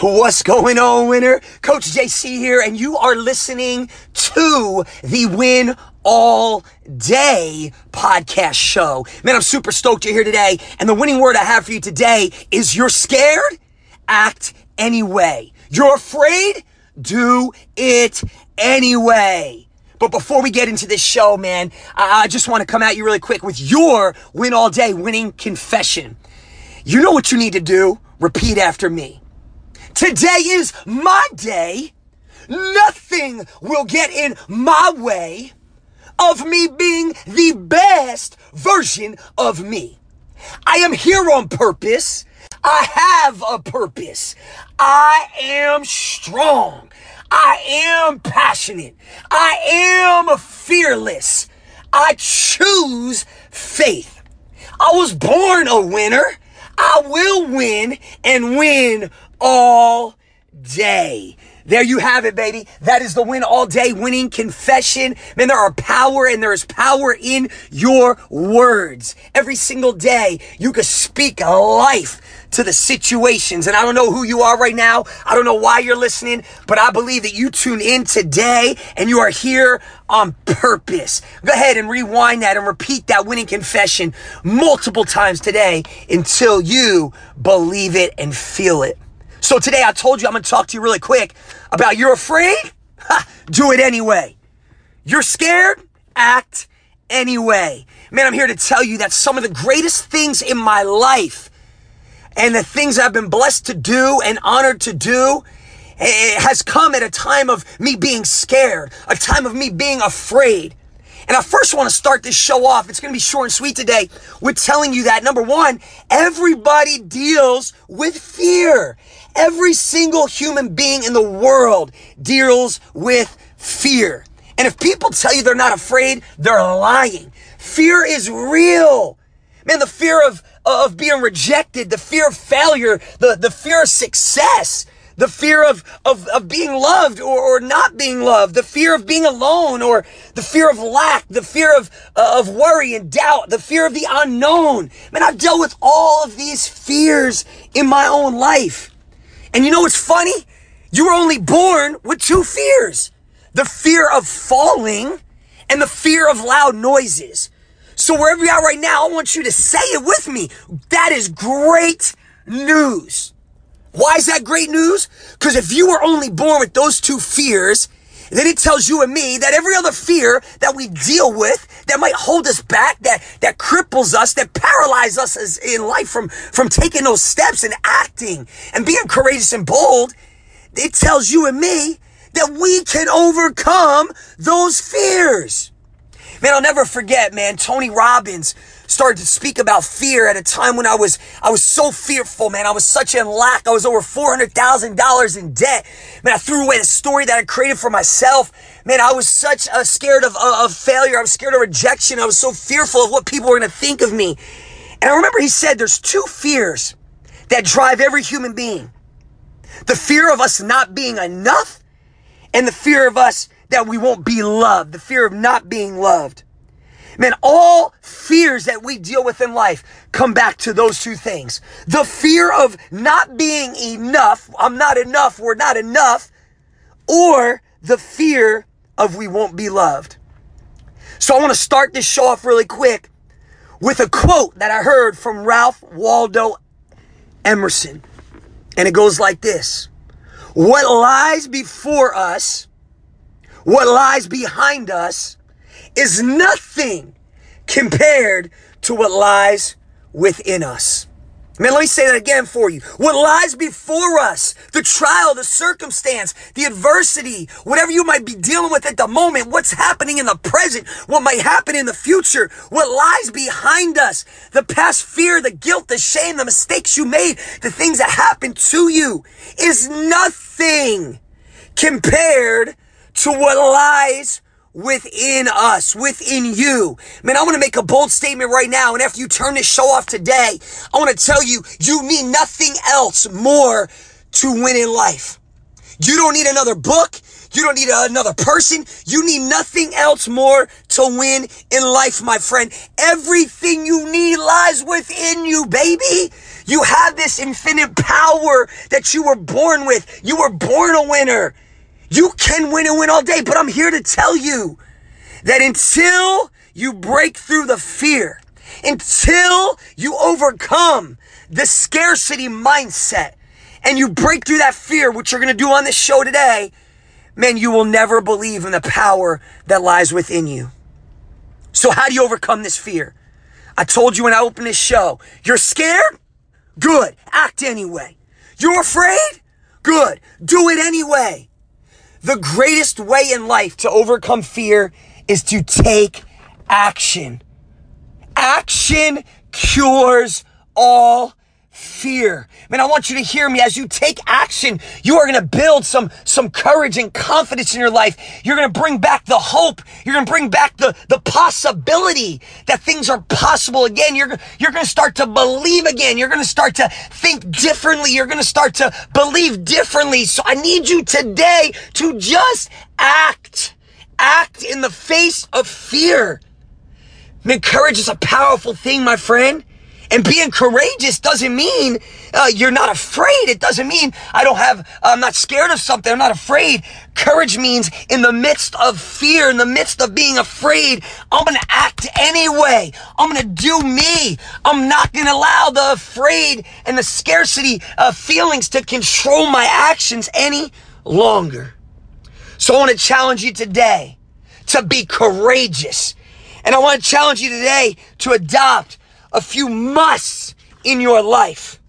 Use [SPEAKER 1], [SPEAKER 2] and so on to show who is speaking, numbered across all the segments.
[SPEAKER 1] What's going on, winner? Coach JC here, and you are listening to the Win All Day podcast show. Man, I'm super stoked you're here today, and the winning word I have for you today is you're scared? Act anyway. You're afraid? Do it anyway. But before we get into this show, man, I just want to come at you really quick with your win all day winning confession. You know what you need to do? Repeat after me. Today is my day. Nothing will get in my way of me being the best version of me. I am here on purpose. I have a purpose. I am strong. I am passionate. I am fearless. I choose faith. I was born a winner. I will win and win all day. There you have it, baby. That is the win all day winning confession. Man, there are power and there is power in your words. Every single day, you can speak life to the situations. And I don't know who you are right now. I don't know why you're listening, but I believe that you tune in today and you are here on purpose. Go ahead and rewind that and repeat that winning confession multiple times today until you believe it and feel it. So today I told you I'm going to talk to you really quick about you're afraid? Ha, do it anyway. You're scared? Act anyway. Man, I'm here to tell you that some of the greatest things in my life and the things I've been blessed to do and honored to do it has come at a time of me being scared, a time of me being afraid. And I first want to start this show off. It's going to be short and sweet today with telling you that number one, everybody deals with fear. Every single human being in the world deals with fear. And if people tell you they're not afraid, they're lying. Fear is real. Man, the fear of, of being rejected, the fear of failure, the, the fear of success, the fear of, of, of being loved or, or not being loved, the fear of being alone or the fear of lack, the fear of, of worry and doubt, the fear of the unknown. Man, I've dealt with all of these fears in my own life. And you know what's funny? You were only born with two fears. The fear of falling and the fear of loud noises. So wherever you are right now, I want you to say it with me. That is great news. Why is that great news? Because if you were only born with those two fears, then it tells you and me that every other fear that we deal with that might hold us back, that, that cripples us, that paralyzes us in life from, from taking those steps and acting and being courageous and bold, it tells you and me that we can overcome those fears. Man, I'll never forget, man, Tony Robbins started to speak about fear at a time when I was, I was so fearful, man. I was such in lack. I was over $400,000 in debt. Man, I threw away the story that I created for myself. Man, I was such a scared of, of failure. I was scared of rejection. I was so fearful of what people were going to think of me. And I remember he said there's two fears that drive every human being. The fear of us not being enough and the fear of us that we won't be loved, the fear of not being loved. Man, all fears that we deal with in life come back to those two things. The fear of not being enough, I'm not enough, we're not enough, or the fear of we won't be loved. So I want to start this show off really quick with a quote that I heard from Ralph Waldo Emerson. And it goes like this. What lies before us what lies behind us is nothing compared to what lies within us. Man, let me say that again for you. What lies before us, the trial, the circumstance, the adversity, whatever you might be dealing with at the moment, what's happening in the present, what might happen in the future, what lies behind us, the past fear, the guilt, the shame, the mistakes you made, the things that happened to you is nothing compared to what lies within us, within you. Man, I want to make a bold statement right now. And after you turn this show off today, I want to tell you, you need nothing else more to win in life. You don't need another book. You don't need another person. You need nothing else more to win in life, my friend. Everything you need lies within you, baby. You have this infinite power that you were born with. You were born a winner. You can win and win all day, but I'm here to tell you that until you break through the fear, until you overcome the scarcity mindset and you break through that fear, which you're going to do on this show today, man, you will never believe in the power that lies within you. So how do you overcome this fear? I told you when I opened this show, you're scared? Good. Act anyway. You're afraid? Good. Do it anyway. The greatest way in life to overcome fear is to take action. Action cures all fear. Man, I want you to hear me. As you take action, you are going to build some, some courage and confidence in your life. You're going to bring back the hope. You're going to bring back the, the possibility that things are possible again. You're, you're going to start to believe again. You're going to start to think differently. You're going to start to believe differently. So I need you today to just act. Act in the face of fear. Man, courage is a powerful thing, my friend. And being courageous doesn't mean uh, you're not afraid. It doesn't mean I don't have, I'm not scared of something. I'm not afraid. Courage means in the midst of fear, in the midst of being afraid, I'm going to act anyway. I'm going to do me. I'm not going to allow the afraid and the scarcity of feelings to control my actions any longer. So I want to challenge you today to be courageous. And I want to challenge you today to adopt a few musts in your life.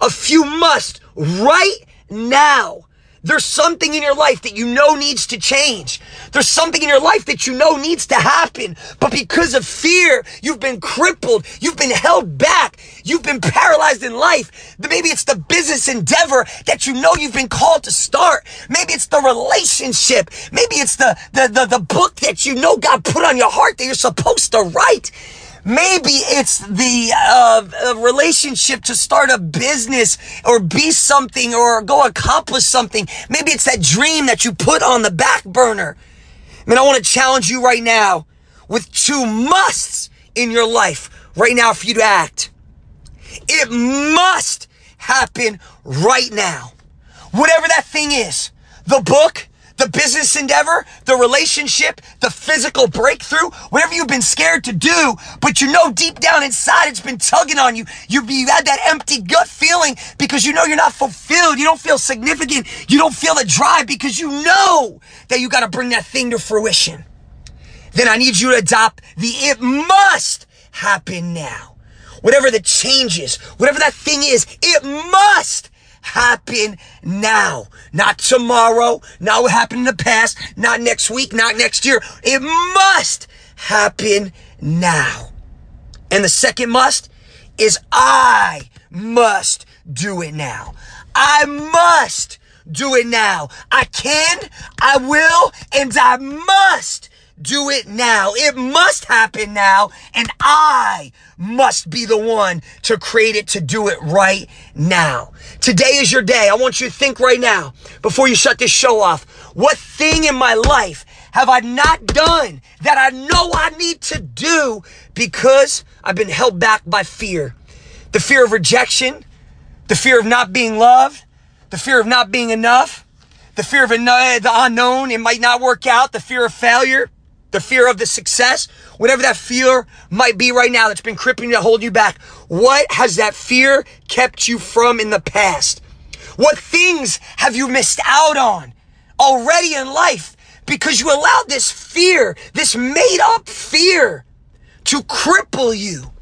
[SPEAKER 1] A few must right now. There's something in your life that you know needs to change. There's something in your life that you know needs to happen. But because of fear, you've been crippled. You've been held back. You've been paralyzed in life. Maybe it's the business endeavor that you know you've been called to start. Maybe it's the relationship. Maybe it's the, the, the, the book that you know God put on your heart that you're supposed to write. Maybe it's the uh, relationship to start a business or be something or go accomplish something. Maybe it's that dream that you put on the back burner. I mean, I want to challenge you right now with two musts in your life right now for you to act. It must happen right now. Whatever that thing is, the book, the business endeavor, the relationship, the physical breakthrough, whatever you've been scared to do, but you know deep down inside it's been tugging on you. You, you had that empty gut feeling because you know you're not fulfilled. You don't feel significant. You don't feel the drive because you know that you got to bring that thing to fruition. Then I need you to adopt the it must happen now. Whatever the changes, whatever that thing is, it must happen now. Not tomorrow, not what happened in the past, not next week, not next year. It must happen now. And the second must is I must do it now. I must do it now. I can, I will, and I must do it now. It must happen now. And I must be the one to create it to do it right now. Today is your day. I want you to think right now before you shut this show off. What thing in my life have I not done that I know I need to do because I've been held back by fear? The fear of rejection, the fear of not being loved, the fear of not being enough, the fear of the unknown. It might not work out, the fear of failure the fear of the success, whatever that fear might be right now that's been crippling you, holding you back. What has that fear kept you from in the past? What things have you missed out on already in life because you allowed this fear, this made up fear to cripple you?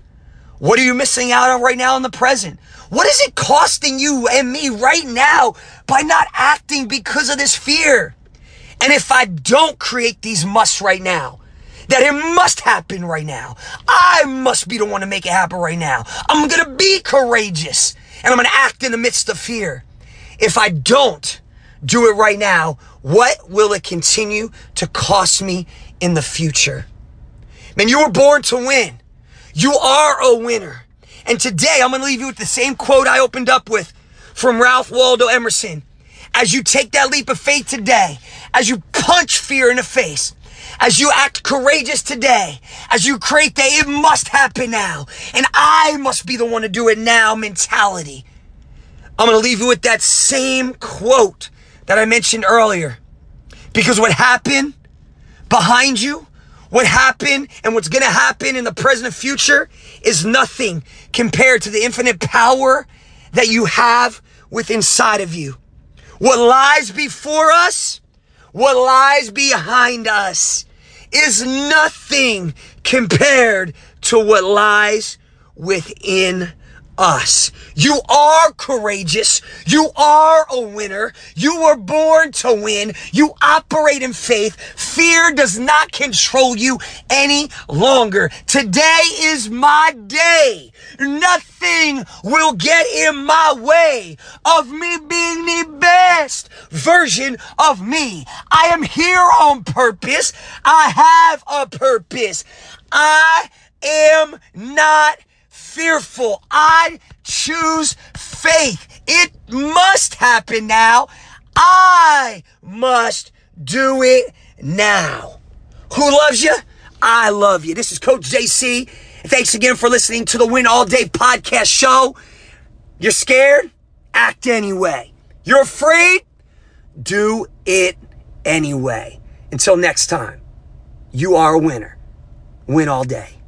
[SPEAKER 1] What are you missing out on right now in the present? What is it costing you and me right now by not acting because of this fear? And if I don't create these musts right now, that it must happen right now. I must be the one to make it happen right now. I'm going to be courageous and I'm going to act in the midst of fear. If I don't do it right now, what will it continue to cost me in the future? Man, you were born to win. You are a winner. And today I'm going to leave you with the same quote I opened up with from Ralph Waldo Emerson. As you take that leap of faith today, as you punch fear in the face, as you act courageous today, as you create that it must happen now, and I must be the one to do it now mentality. I'm going to leave you with that same quote that I mentioned earlier. Because what happened behind you, what happened and what's going to happen in the present future is nothing compared to the infinite power that you have within inside of you. What lies before us, what lies behind us is nothing compared to what lies within us. You are courageous. You are a winner. You were born to win. You operate in faith. Fear does not control you any longer. Today is my day. Will get in my way of me being the best version of me. I am here on purpose. I have a purpose. I am not fearful. I choose faith. It must happen now. I must do it now. Who loves you? I love you. This is Coach JC. Thanks again for listening to the Win All Day podcast show. You're scared? Act anyway. You're afraid? Do it anyway. Until next time, you are a winner. Win all day.